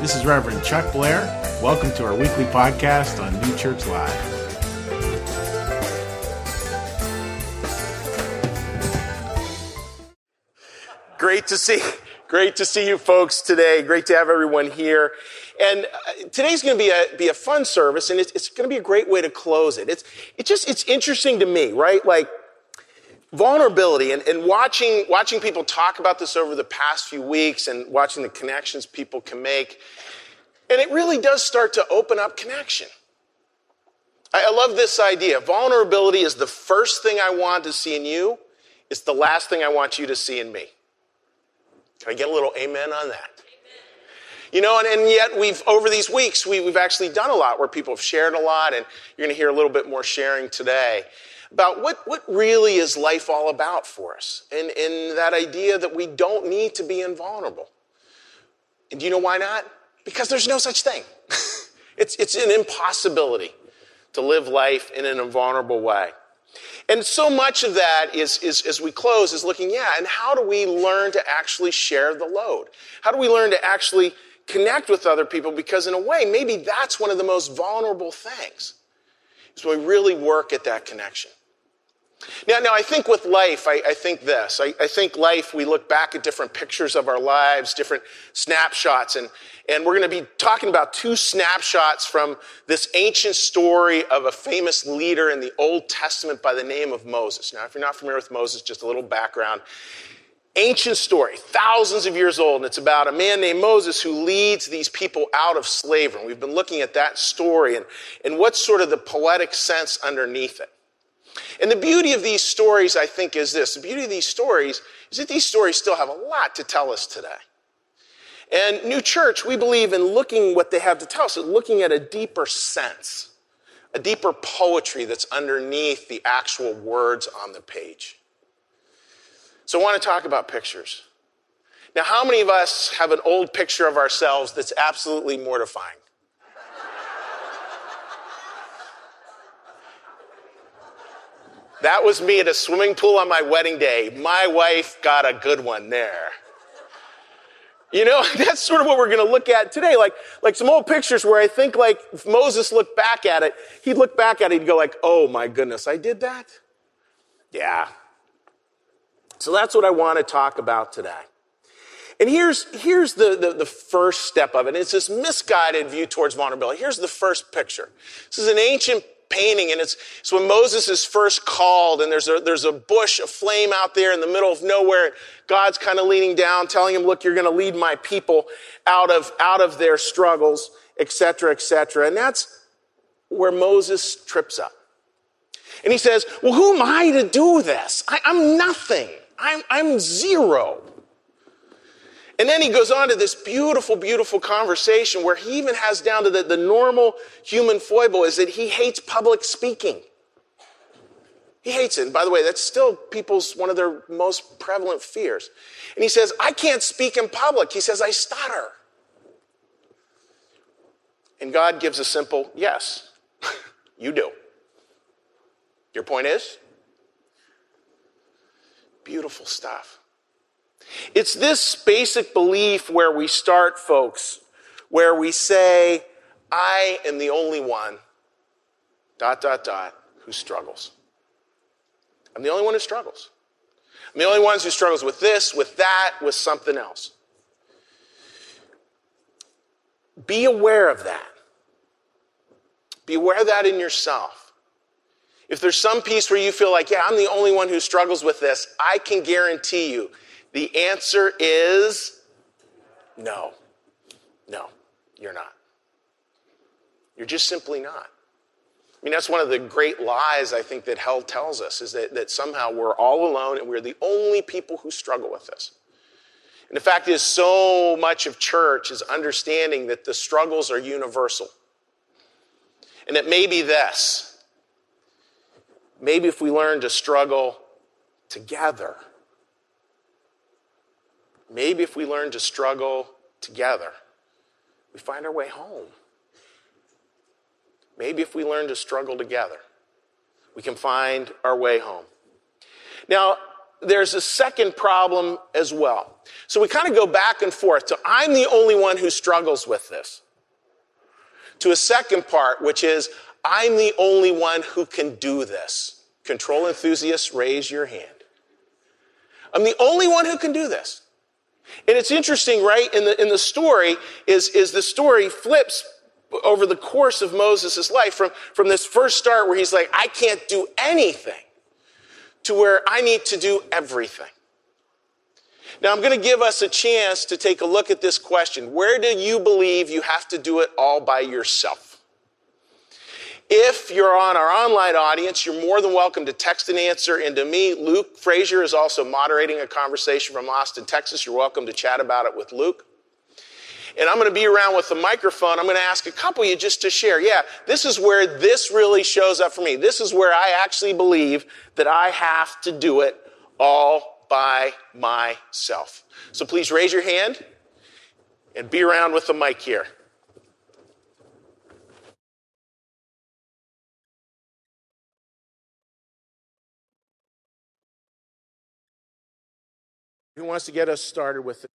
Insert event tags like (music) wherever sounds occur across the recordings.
This is Reverend Chuck Blair. Welcome to our weekly podcast on New Church Live. Great to see, great to see you folks today. Great to have everyone here. And uh, today's going to be a be a fun service, and it's, it's going to be a great way to close it. It's it just it's interesting to me, right? Like vulnerability and, and watching watching people talk about this over the past few weeks, and watching the connections people can make, and it really does start to open up connection. I, I love this idea. Vulnerability is the first thing I want to see in you. It's the last thing I want you to see in me. Can I get a little amen on that? You know, and, and yet we've, over these weeks, we, we've actually done a lot where people have shared a lot, and you're going to hear a little bit more sharing today about what, what really is life all about for us, and, and that idea that we don't need to be invulnerable. And do you know why not? Because there's no such thing. (laughs) it's, it's an impossibility to live life in an invulnerable way. And so much of that is, is, as we close, is looking, yeah, and how do we learn to actually share the load? How do we learn to actually connect with other people? Because in a way, maybe that's one of the most vulnerable things, is when we really work at that connection. Now, now I think with life, I, I think this. I, I, think life, we look back at different pictures of our lives, different snapshots, and, and we're going to be talking about two snapshots from this ancient story of a famous leader in the Old Testament by the name of Moses. Now, if you're not familiar with Moses, just a little background. Ancient story, thousands of years old, and it's about a man named Moses who leads these people out of slavery. And we've been looking at that story and, and what's sort of the poetic sense underneath it. And the beauty of these stories, I think, is this. The beauty of these stories is that these stories still have a lot to tell us today. And New Church, we believe in looking what they have to tell us, looking at a deeper sense, a deeper poetry that's underneath the actual words on the page. So I want to talk about pictures. Now, how many of us have an old picture of ourselves that's absolutely mortifying? That was me at a swimming pool on my wedding day. My wife got a good one there. You know, (laughs) that's sort of what we're going to look at today. Like, like some old pictures where I think like if Moses looked back at it, he'd look back at it, he'd go like, oh my goodness, I did that? Yeah. So that's what I want to talk about today. And here's, here's the, the, the, first step of it. It's this misguided view towards vulnerability. Here's the first picture. This is an ancient painting, and it's, it's when Moses is first called, and there's a, there's a bush, a flame out there in the middle of nowhere. God's kind of leaning down, telling him, look, you're going to lead my people out of, out of their struggles, etc., etc. And that's where Moses trips up. And he says, well, who am I to do this? I, I'm nothing. I'm, I'm zero. And then he goes on to this beautiful, beautiful conversation where he even has down to the, the normal human foible is that he hates public speaking. He hates it. And by the way, that's still people's one of their most prevalent fears. And he says, I can't speak in public. He says, I stutter. And God gives a simple yes, (laughs) you do. Your point is? Beautiful stuff. It's this basic belief where we start, folks, where we say, I am the only one, dot, dot, dot, who struggles. I'm the only one who struggles. I'm the only one who struggles with this, with that, with something else. Be aware of that. Be aware of that in yourself. If there's some piece where you feel like, yeah, I'm the only one who struggles with this, I can guarantee you the answer is no. No, you're not. You're just simply not. I mean, that's one of the great lies I think that hell tells us is that, that somehow we're all alone and we're the only people who struggle with this. And the fact is, so much of church is understanding that the struggles are universal. And that maybe this, maybe if we learn to struggle together, Maybe if we learn to struggle together, we find our way home. Maybe if we learn to struggle together, we can find our way home. Now, there's a second problem as well. So we kind of go back and forth to I'm the only one who struggles with this. To a second part, which is I'm the only one who can do this. Control enthusiasts, raise your hand. I'm the only one who can do this. And it's interesting, right? In the, in the story is, is the story flips over the course of Moses' life from, from this first start where he's like, I can't do anything to where I need to do everything. Now, I'm going to give us a chance to take a look at this question. Where do you believe you have to do it all by yourself? If you're on our online audience, you're more than welcome to text an answer into me. Luke Frazier is also moderating a conversation from Austin, Texas. You're welcome to chat about it with Luke and I'm going to be around with the microphone. I'm going to ask a couple of you just to share. Yeah, this is where this really shows up for me. This is where I actually believe that I have to do it all by myself. So please raise your hand and be around with the mic here. Who wants to get us started with it?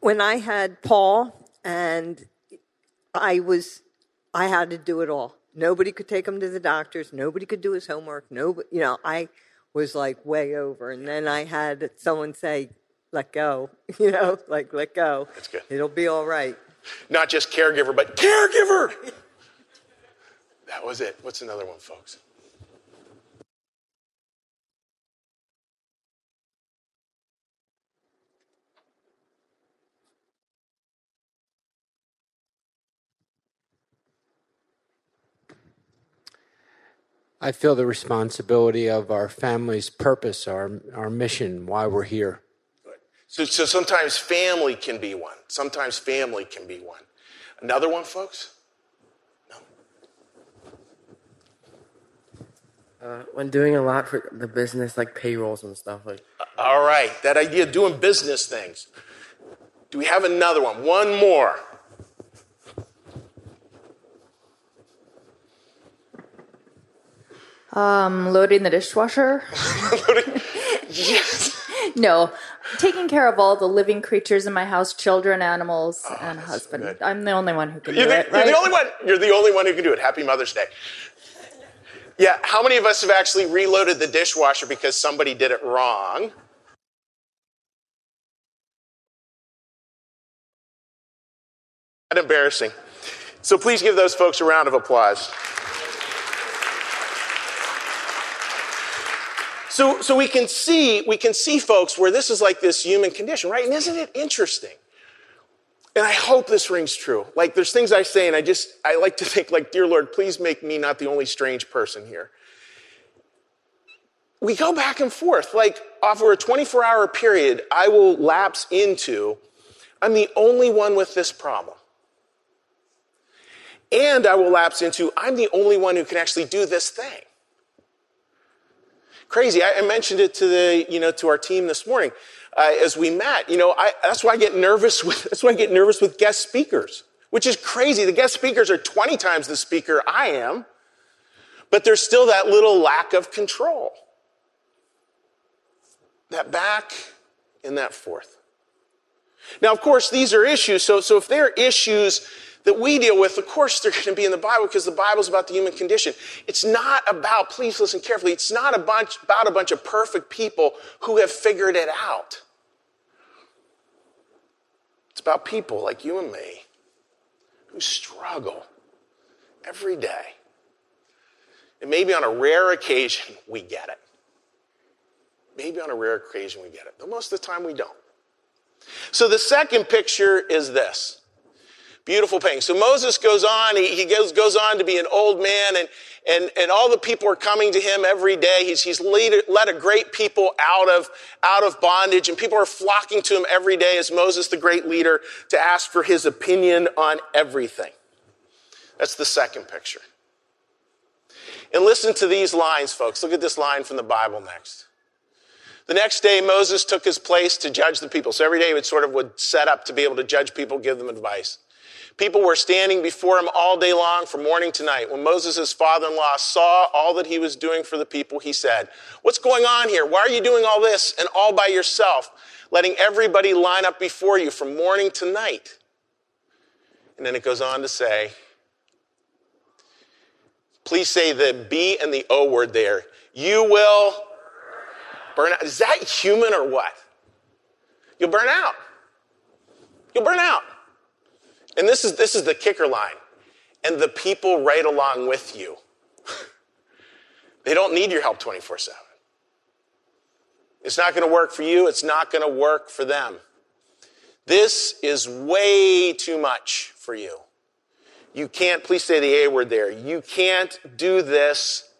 when I had Paul and I was, I had to do it all. Nobody could take him to the doctors. Nobody could do his homework. Nobody, you know, I was like way over. And then I had someone say, let go, (laughs) you know, like let go. That's good. It'll be all right. Not just caregiver, but caregiver. (laughs) that was it. What's another one, folks? I feel the responsibility of our family's purpose, our, our mission, why we're here. So, so sometimes family can be one. Sometimes family can be one. Another one, folks? No. Uh, when doing a lot for the business, like payrolls and stuff, like. All right, that idea of doing business things. Do we have another one? One more. Um, loading the dishwasher. yes. no, taking care of all the living creatures in my house, children, animals, Oh, and husband. good. I'm the only one who can You're do the, it, right? you're the only one. You're the only one who can do it. Happy Mother's Day. Yeah, how many of us have actually reloaded the dishwasher because somebody did it wrong? Not embarrassing. So please give those folks a round of applause. So, so we can see, we can see folks where this is like this human condition, right? And isn't it interesting? And I hope this rings true. Like there's things I say and I just, I like to think like, dear Lord, please make me not the only strange person here. We go back and forth. Like over a 24 hour period, I will lapse into, I'm the only one with this problem. And I will lapse into, I'm the only one who can actually do this thing. Crazy. I, I mentioned it to the, you know, to our team this morning uh, as we met. You know, I, that's why I get nervous (laughs) with, that's why I get nervous with guest speakers, which is crazy. The guest speakers are 20 times the speaker I am, but there's still that little lack of control. That back and that forth. Now, of course, these are issues. So, so if they're issues that we deal with, of course, they're going to be in the Bible because the Bible's about the human condition. It's not about, please listen carefully, it's not a bunch, about a bunch of perfect people who have figured it out. It's about people like you and me who struggle every day. And maybe on a rare occasion, we get it. Maybe on a rare occasion, we get it. But most of the time, we don't. So the second picture is this. Beautiful painting. So Moses goes on, he, he goes, goes on to be an old man, and, and, and all the people are coming to him every day. He's, he's lead, led a great people out of, out of bondage, and people are flocking to him every day as Moses, the great leader, to ask for his opinion on everything. That's the second picture. And listen to these lines, folks. Look at this line from the Bible next. The next day, Moses took his place to judge the people. So every day he would sort of would set up to be able to judge people, give them advice. People were standing before him all day long from morning to night. When Moses' father in law saw all that he was doing for the people, he said, What's going on here? Why are you doing all this and all by yourself, letting everybody line up before you from morning to night? And then it goes on to say, Please say the B and the O word there. You will burn out. Is that human or what? You'll burn out. You'll burn out. And this is, this is the kicker line. And the people right along with you. (laughs) they don't need your help 24 7. It's not going to work for you, it's not going to work for them. This is way too much for you. You can't, please say the A word there. You can't do this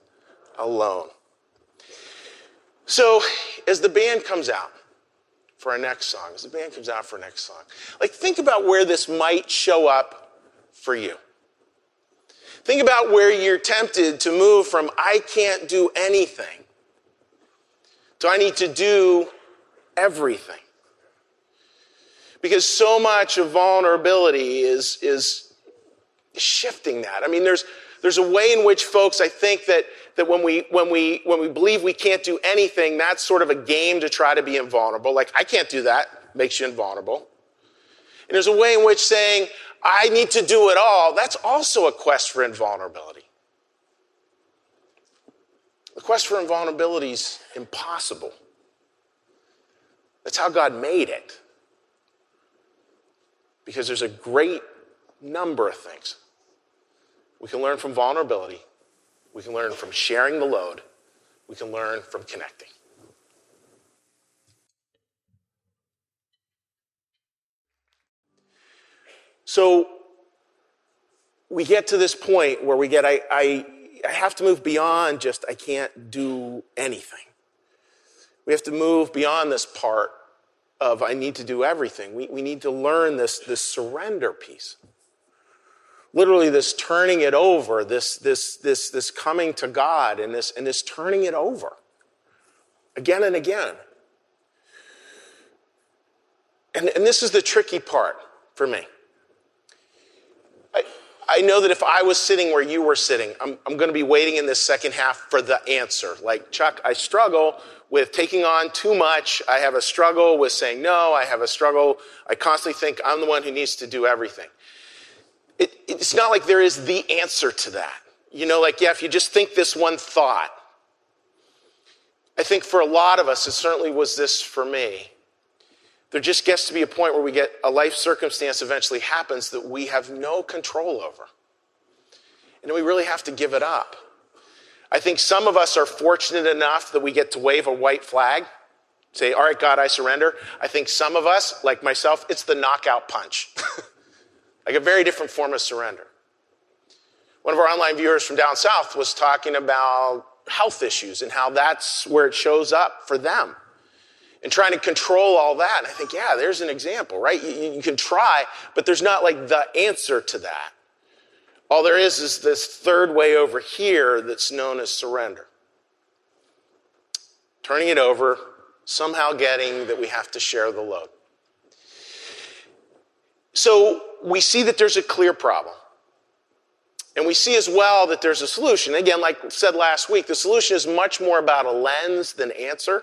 alone. So, as the band comes out, for our next song, as the band comes out for our next song. Like, think about where this might show up for you. Think about where you're tempted to move from I can't do anything to I need to do everything. Because so much of vulnerability is, is shifting that. I mean, there's, there's a way in which folks, I think that that when we, when we, when we believe we can't do anything, that's sort of a game to try to be invulnerable. Like, I can't do that makes you invulnerable. And there's a way in which saying, I need to do it all, that's also a quest for invulnerability. The quest for invulnerability is impossible. That's how God made it. Because there's a great number of things we can learn from vulnerability we can learn from sharing the load. We can learn from connecting. So we get to this point where we get, I, I, I have to move beyond just, I can't do anything. We have to move beyond this part of, I need to do everything. We, we need to learn this, this surrender piece literally this turning it over, this, this, this, this coming to God and this, and this turning it over again and again. And, and this is the tricky part for me. I, I know that if I was sitting where you were sitting, I'm, I'm going to be waiting in this second half for the answer. Like, Chuck, I struggle with taking on too much. I have a struggle with saying no. I have a struggle. I constantly think I'm the one who needs to do everything it, it's not like there is the answer to that. You know, like, yeah, if you just think this one thought. I think for a lot of us, it certainly was this for me. There just gets to be a point where we get a life circumstance eventually happens that we have no control over. And we really have to give it up. I think some of us are fortunate enough that we get to wave a white flag, say, All right, God, I surrender. I think some of us, like myself, it's the knockout punch. (laughs) like a very different form of surrender. One of our online viewers from down south was talking about health issues and how that's where it shows up for them and trying to control all that. And I think, yeah, there's an example, right? You, you, can try, but there's not like the answer to that. All there is is this third way over here that's known as surrender. Turning it over, somehow getting that we have to share the load. So we see that there's a clear problem. And we see as well that there's a solution. Again, like said last week, the solution is much more about a lens than answer.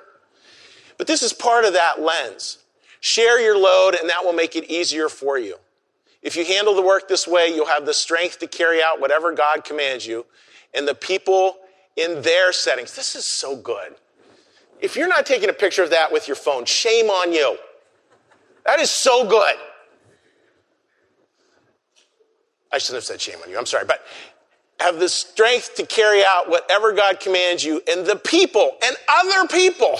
But this is part of that lens. Share your load, and that will make it easier for you. If you handle the work this way, you'll have the strength to carry out whatever God commands you. And the people in their settings, this is so good. If you're not taking a picture of that with your phone, shame on you. That is so good. I shouldn't have said shame on you. I'm sorry. But have the strength to carry out whatever God commands you, and the people and other people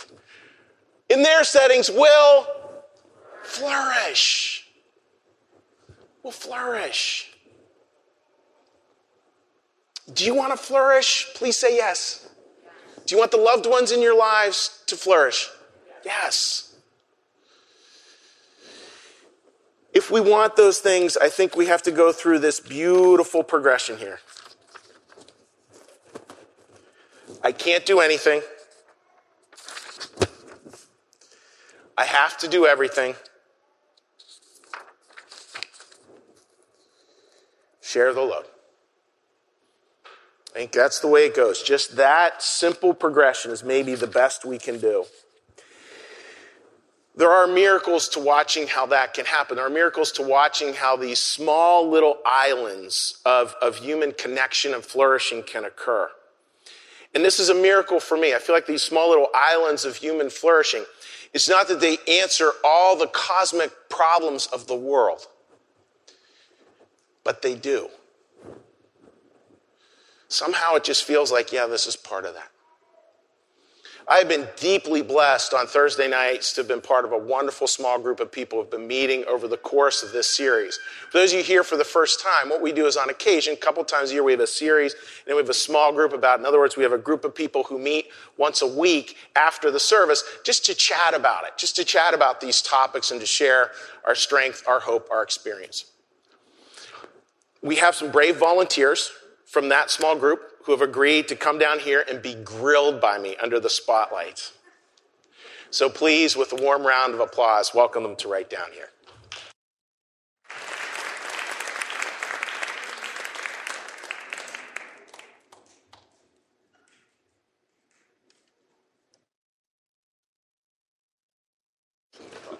(laughs) in their settings will flourish. Will flourish. Do you want to flourish? Please say yes. Do you want the loved ones in your lives to flourish? Yes. If we want those things, I think we have to go through this beautiful progression here. I can't do anything. I have to do everything. share the load. I think that's the way it goes. Just that simple progression is maybe the best we can do. There are miracles to watching how that can happen. There are miracles to watching how these small little islands of, of human connection and flourishing can occur. And this is a miracle for me. I feel like these small little islands of human flourishing, it's not that they answer all the cosmic problems of the world, but they do. Somehow it just feels like, yeah, this is part of that. I have been deeply blessed on Thursday nights to have been part of a wonderful small group of people who have been meeting over the course of this series. For those of you here for the first time, what we do is on occasion, a couple times a year, we have a series, and we have a small group about, in other words, we have a group of people who meet once a week after the service just to chat about it, just to chat about these topics and to share our strength, our hope, our experience. We have some brave volunteers from that small group who have agreed to come down here and be grilled by me under the spotlight. So please, with a warm round of applause, welcome them to right down here.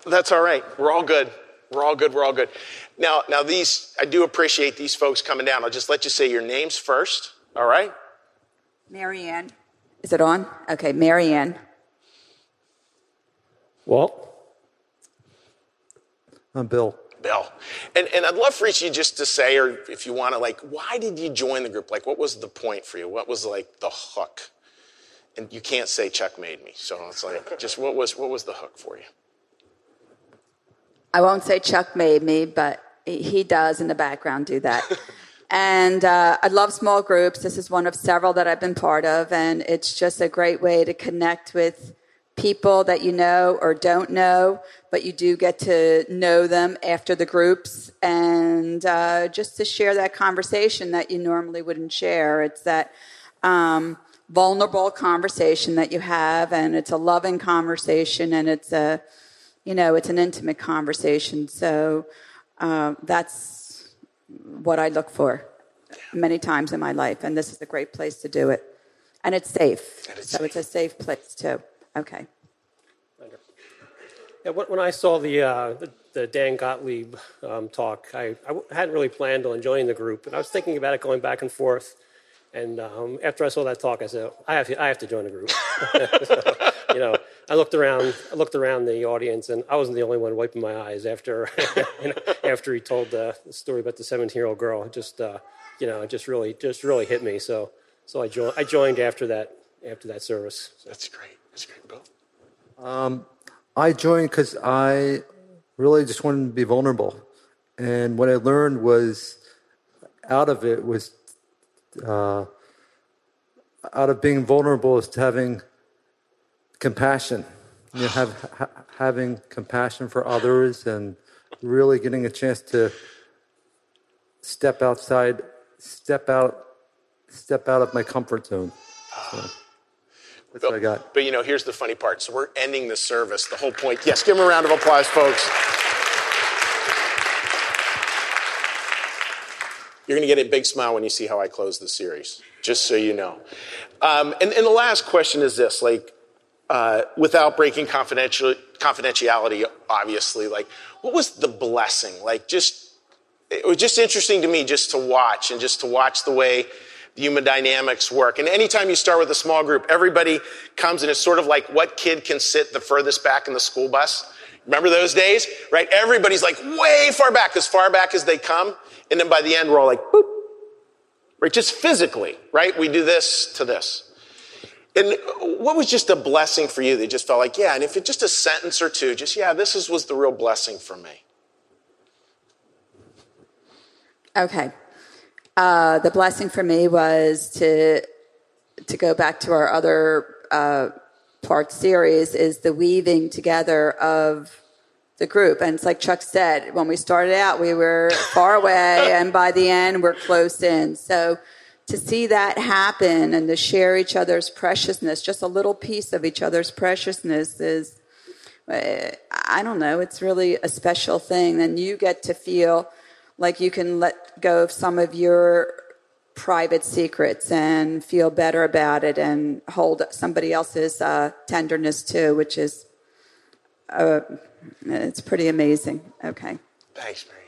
That's all right. We're all good. We're all good. We're all good. Now, now these, I do appreciate these folks coming down. I'll just let you say your names first. All right? Marianne. Is it on? Okay, Marianne. Walt. I'm Bill. Bill. And, and I'd love for each of you just to say, or if you want to, like, why did you join the group? Like, what was the point for you? What was, like, the hook? And you can't say Chuck made me. So it's like, (laughs) just what was, what was the hook for you? I won't say Chuck made me, but he does in the background do that. (laughs) And uh, I love small groups. This is one of several that I've been part of, and it's just a great way to connect with people that you know or don't know, but you do get to know them after the groups, and uh, just to share that conversation that you normally wouldn't share. It's that um, vulnerable conversation that you have, and it's a loving conversation, and it's a you know it's an intimate conversation. So uh, that's what I look for many times in my life, and this is a great place to do it. And it's safe. And it's so safe. it's a safe place, too. Okay. Yeah, when when I saw the uh, the, the Dan Gottlieb um, talk, I hadn't really planned on joining the group, and I was thinking about it going back and forth. And um, after I saw that talk, I said, I have to, I have to join the group. (laughs) so, you know, I looked around, I looked around the audience, and I wasn't the only one wiping my eyes after, (laughs) you know, after he told the story about the 17-year-old girl. It just, uh, you know, it just really, just really hit me. So, so I joined, I joined after that, after that service. That's great. That's great, Bill. I joined because I really just wanted to be vulnerable. And what I learned was out of it was uh, out of being vulnerable is having compassion. You know, have, ha- having compassion for others and really getting a chance to step outside, step out, step out of my comfort zone. So that's what I got. But you know, here's the funny part. So we're ending the service. The whole point. Yes, give them a round of applause, folks. You're going to get a big smile when you see how I close the series, just so you know. Um, and, and the last question is this like, Uh, without breaking confidential, confidentiality, obviously, like, what was the blessing? Like, just, it was just interesting to me just to watch and just to watch the way the human dynamics work. And anytime you start with a small group, everybody comes and it's sort of like what kid can sit the furthest back in the school bus? Remember those days? Right? Everybody's like way far back, as far back as they come. And then by the end, we're all like, boop. Right? Just physically, right? We do this to this. And what was just a blessing for you that just felt like, yeah, and if it's just a sentence or two, just, yeah, this is, was the real blessing for me. Okay. Uh, the blessing for me was to to go back to our other uh, part series is the weaving together of the group. And it's like Chuck said, when we started out, we were far away, (laughs) and by the end, we're close in. So to see that happen and to share each other's preciousness, just a little piece of each other's preciousness is, uh, I don't know, it's really a special thing. And you get to feel like you can let go of some of your private secrets and feel better about it and hold somebody else's uh, tenderness too, which is uh, it's pretty amazing. Okay. Thanks, Mary.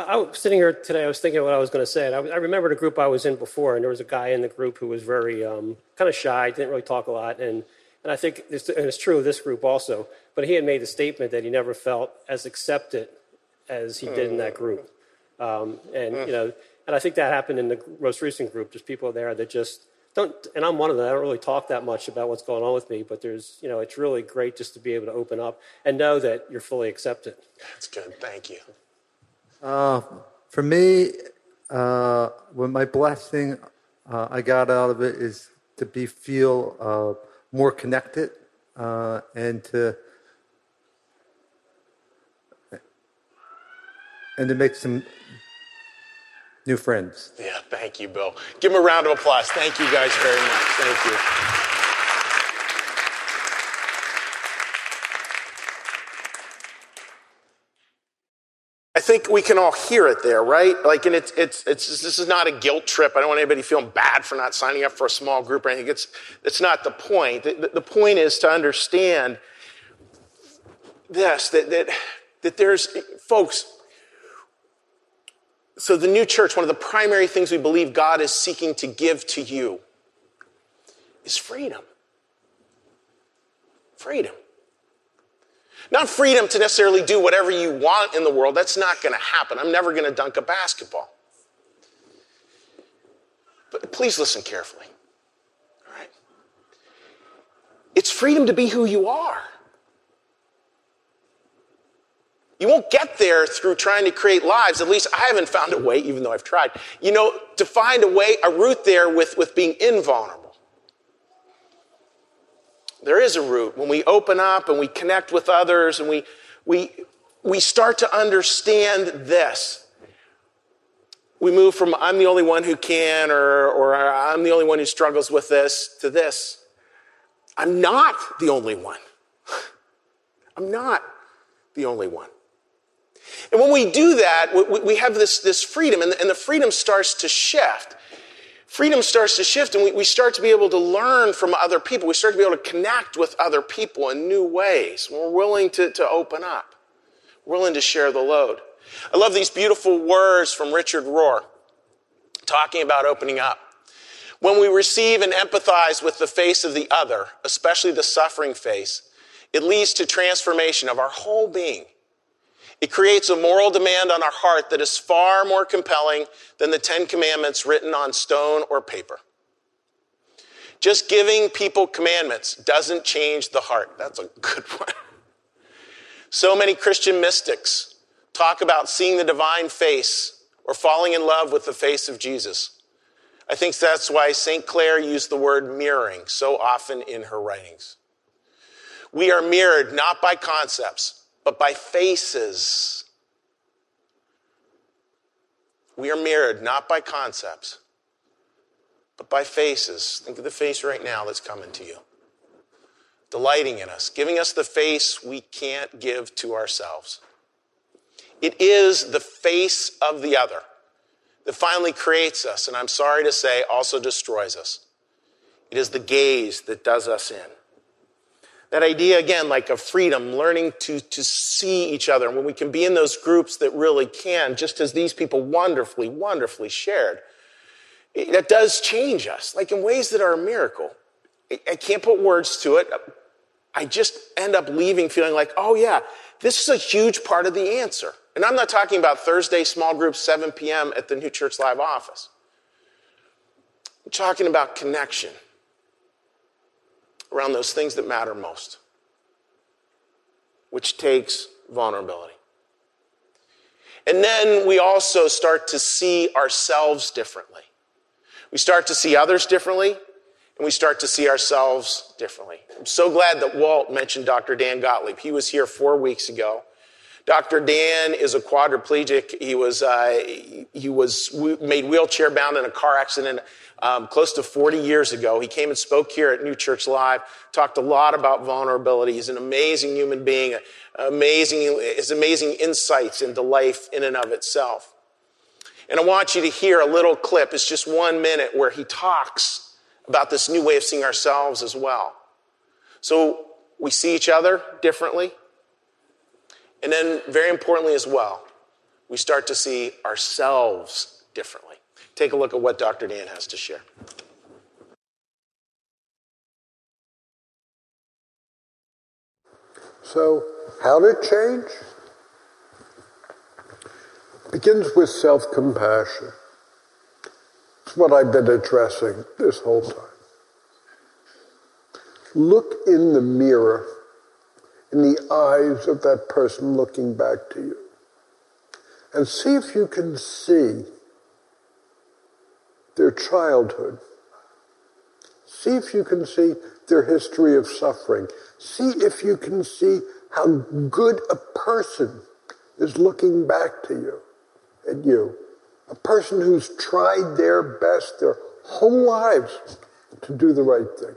I was sitting here today. I was thinking what I was going to say. And I, I remember the group I was in before, and there was a guy in the group who was very um, kind of shy, didn't really talk a lot, and and I think it's, and it's true of this group also. But he had made the statement that he never felt as accepted as he did in that group, um, and you know, and I think that happened in the most recent group. There's people there that just don't, and I'm one of them. I don't really talk that much about what's going on with me, but there's, you know, it's really great just to be able to open up and know that you're fully accepted. That's good. Thank you. Uh, for me, uh, what my blessing uh, I got out of it is to be feel uh, more connected uh, and to and to make some new friends. Yeah, thank you, Bill. Give him a round of applause. Thank you guys very much. Thank you. Think we can all hear it there, right? Like, and it's, it's, it's, this is not a guilt trip. I don't want anybody feeling bad for not signing up for a small group or anything. It's, it's not the point. The, the point is to understand this, that, that, that there's, folks, so the new church, one of the primary things we believe God is seeking to give to you is freedom. Freedom. Not freedom to necessarily do whatever you want in the world. That's not going to happen. I'm never going to dunk a basketball. But please listen carefully. All right? It's freedom to be who you are. You won't get there through trying to create lives. At least I haven't found a way, even though I've tried. You know, to find a way, a route there with, with being invulnerable. There is a route. When we open up and we connect with others and we, we, we start to understand this. We move from I'm the only one who can or, or I'm the only one who struggles with this to this. I'm not the only one. (laughs) I'm not the only one. And when we do that, we have this, this freedom, and the freedom starts to shift freedom starts to shift and we, we start to be able to learn from other people. We start to be able to connect with other people in new ways. We're willing to, to open up, willing to share the load. I love these beautiful words from Richard Rohr talking about opening up. When we receive and empathize with the face of the other, especially the suffering face, it leads to transformation of our whole being. It creates a moral demand on our heart that is far more compelling than the Ten Commandments written on stone or paper. Just giving people commandments doesn't change the heart. That's a good one. So many Christian mystics talk about seeing the divine face or falling in love with the face of Jesus. I think that's why St. Clare used the word mirroring so often in her writings. We are mirrored not by concepts, but by faces. We are mirrored not by concepts, but by faces. Think of the face right now that's coming to you. Delighting in us, giving us the face we can't give to ourselves. It is the face of the other that finally creates us, and I'm sorry to say, also destroys us. It is the gaze that does us in. That idea, again, like of freedom, learning to, to see each other. And when we can be in those groups that really can, just as these people wonderfully, wonderfully shared, that does change us, like in ways that are a miracle. I, I can't put words to it. I just end up leaving feeling like, oh, yeah, this is a huge part of the answer. And I'm not talking about Thursday small groups, 7 p.m. at the New Church Live office. I'm talking about connection around those things that matter most, which takes vulnerability. And then we also start to see ourselves differently. We start to see others differently, and we start to see ourselves differently. I'm so glad that Walt mentioned Dr. Dan Gottlieb. He was here four weeks ago Dr. Dan is a quadriplegic. He was, uh, he was made wheelchair bound in a car accident um, close to 40 years ago. He came and spoke here at New Church Live, talked a lot about vulnerability. He's an amazing human being, amazing, his amazing insights into life in and of itself. And I want you to hear a little clip. It's just one minute where he talks about this new way of seeing ourselves as well. So we see each other differently. And then, very importantly as well, we start to see ourselves differently. Take a look at what Dr. Dan has to share. So, how to change? Begins with self compassion. It's what I've been addressing this whole time. Look in the mirror in the eyes of that person looking back to you. And see if you can see their childhood. See if you can see their history of suffering. See if you can see how good a person is looking back to you, at you. A person who's tried their best their whole lives to do the right thing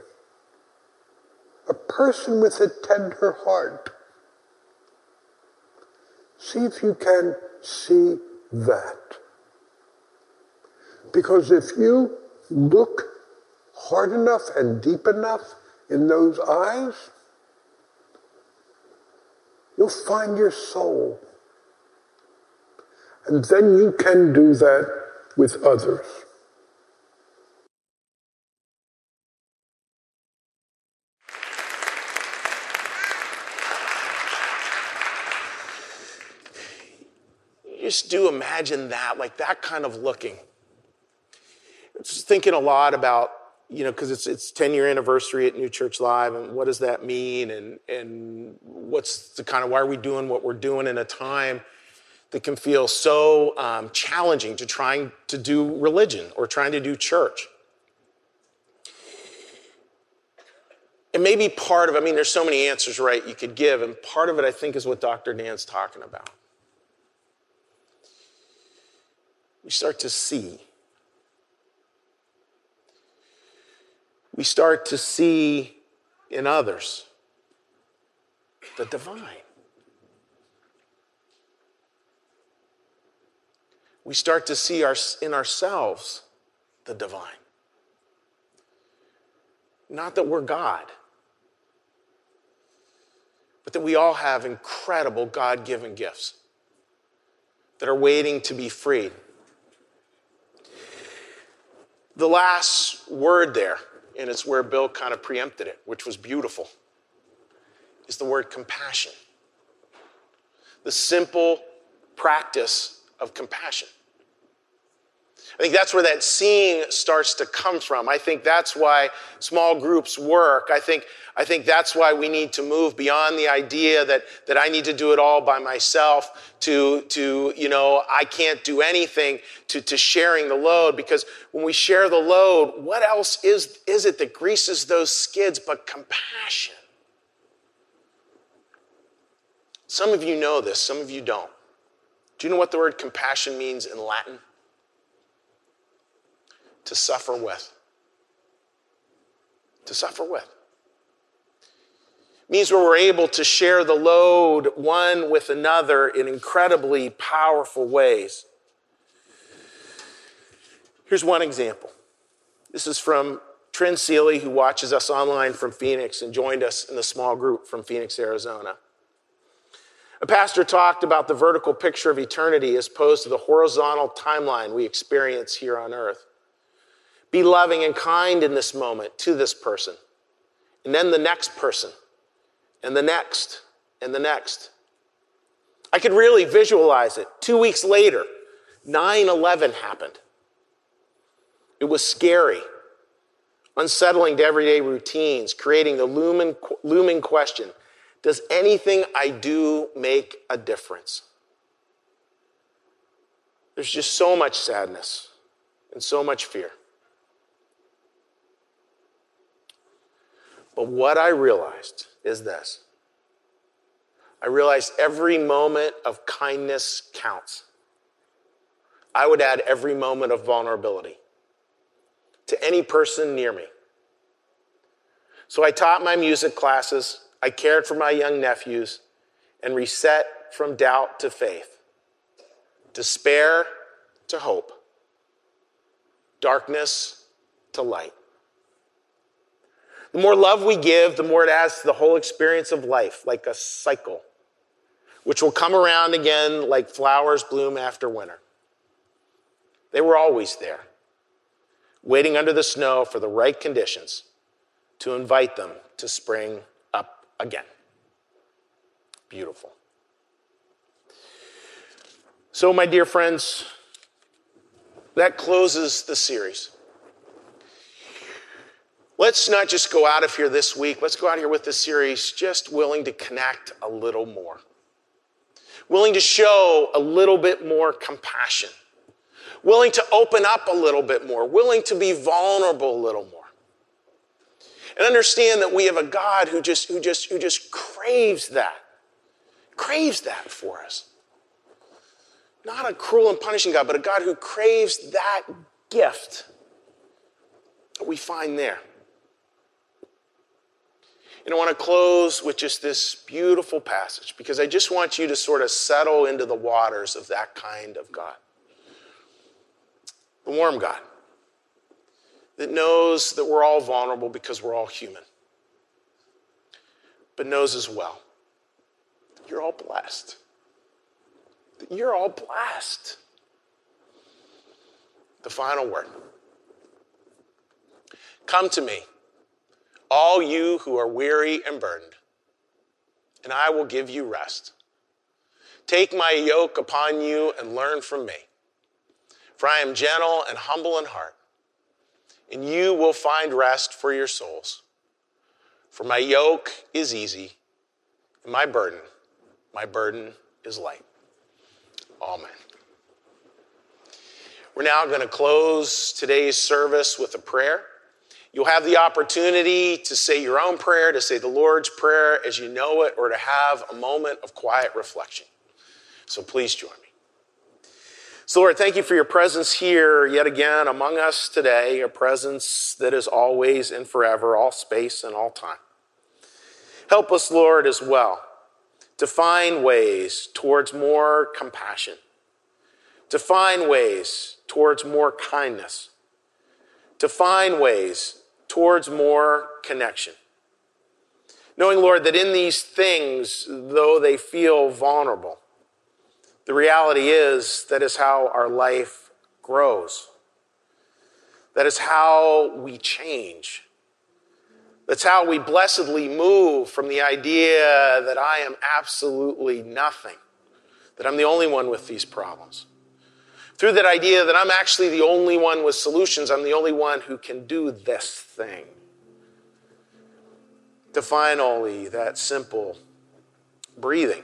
a person with a tender heart. See if you can see that. Because if you look hard enough and deep enough in those eyes, you'll find your soul. And then you can do that with others. Just do imagine that, like that kind of looking. Just thinking a lot about, you know, because it's it's 10 year anniversary at New Church Live, and what does that mean, and and what's the kind of why are we doing what we're doing in a time that can feel so um, challenging to trying to do religion or trying to do church. And maybe part of, I mean, there's so many answers, right, you could give, and part of it, I think, is what Dr. Dan's talking about. We start to see. We start to see in others the divine. We start to see our, in ourselves the divine. Not that we're God, but that we all have incredible God given gifts that are waiting to be freed the last word there, and it's where Bill kind of preempted it, which was beautiful, is the word compassion. The simple practice of compassion. I think that's where that seeing starts to come from. I think that's why small groups work. I think, I think that's why we need to move beyond the idea that, that I need to do it all by myself to, to you know, I can't do anything to, to sharing the load. Because when we share the load, what else is, is it that greases those skids but compassion? Some of you know this, some of you don't. Do you know what the word compassion means in Latin? To suffer with. To suffer with. Means where we're able to share the load one with another in incredibly powerful ways. Here's one example. This is from Trin Seeley, who watches us online from Phoenix and joined us in the small group from Phoenix, Arizona. A pastor talked about the vertical picture of eternity as opposed to the horizontal timeline we experience here on earth. Be loving and kind in this moment to this person. And then the next person, and the next, and the next. I could really visualize it. Two weeks later, 9 11 happened. It was scary, unsettling to everyday routines, creating the looming, looming question Does anything I do make a difference? There's just so much sadness and so much fear. But what I realized is this I realized every moment of kindness counts. I would add every moment of vulnerability to any person near me. So I taught my music classes, I cared for my young nephews, and reset from doubt to faith, despair to hope, darkness to light. The more love we give, the more it adds to the whole experience of life, like a cycle, which will come around again like flowers bloom after winter. They were always there, waiting under the snow for the right conditions to invite them to spring up again. Beautiful. So, my dear friends, that closes the series. Let's not just go out of here this week. Let's go out here with this series just willing to connect a little more, willing to show a little bit more compassion, willing to open up a little bit more, willing to be vulnerable a little more. And understand that we have a God who just, who just, who just craves that, craves that for us. Not a cruel and punishing God, but a God who craves that gift that we find there. And I want to close with just this beautiful passage because I just want you to sort of settle into the waters of that kind of God. The warm God that knows that we're all vulnerable because we're all human, but knows as well you're all blessed. You're all blessed. The final word. Come to me all you who are weary and burdened, and I will give you rest. Take my yoke upon you and learn from me, for I am gentle and humble in heart, and you will find rest for your souls. For my yoke is easy, and my burden, my burden is light. Amen. We're now going to close today's service with a prayer. You'll have the opportunity to say your own prayer, to say the Lord's Prayer as you know it, or to have a moment of quiet reflection. So please join me. So, Lord, thank you for your presence here yet again among us today, a presence that is always and forever, all space and all time. Help us, Lord, as well, to find ways towards more compassion, to find ways towards more kindness to find ways towards more connection. Knowing, Lord, that in these things, though they feel vulnerable, the reality is that is how our life grows. That is how we change. That's how we blessedly move from the idea that I am absolutely nothing, that I'm the only one with these problems through that idea that I'm actually the only one with solutions, I'm the only one who can do this thing. To finally, that simple breathing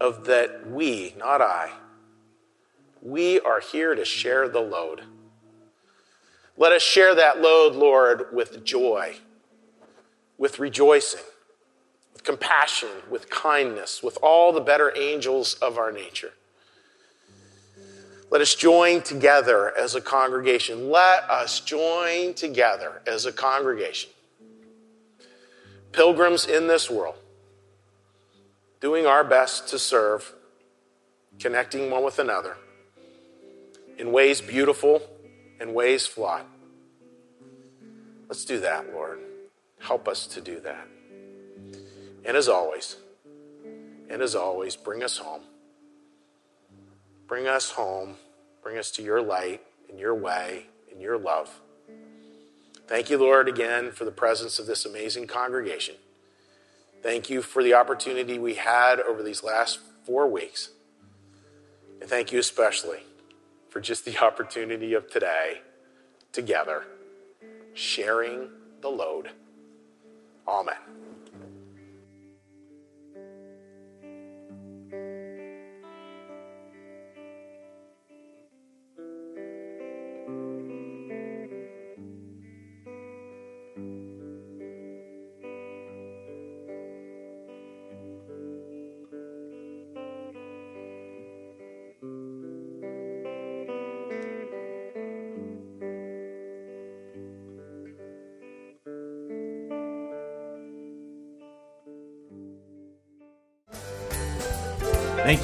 of that we, not I, we are here to share the load. Let us share that load, Lord, with joy, with rejoicing, with compassion, with kindness, with all the better angels of our nature. Let us join together as a congregation. Let us join together as a congregation. Pilgrims in this world, doing our best to serve, connecting one with another in ways beautiful and ways flawed. Let's do that, Lord. Help us to do that. And as always, and as always, bring us home. Bring us home. Bring us to your light and your way and your love. Thank you, Lord, again for the presence of this amazing congregation. Thank you for the opportunity we had over these last four weeks. And thank you especially for just the opportunity of today together, sharing the load. Amen.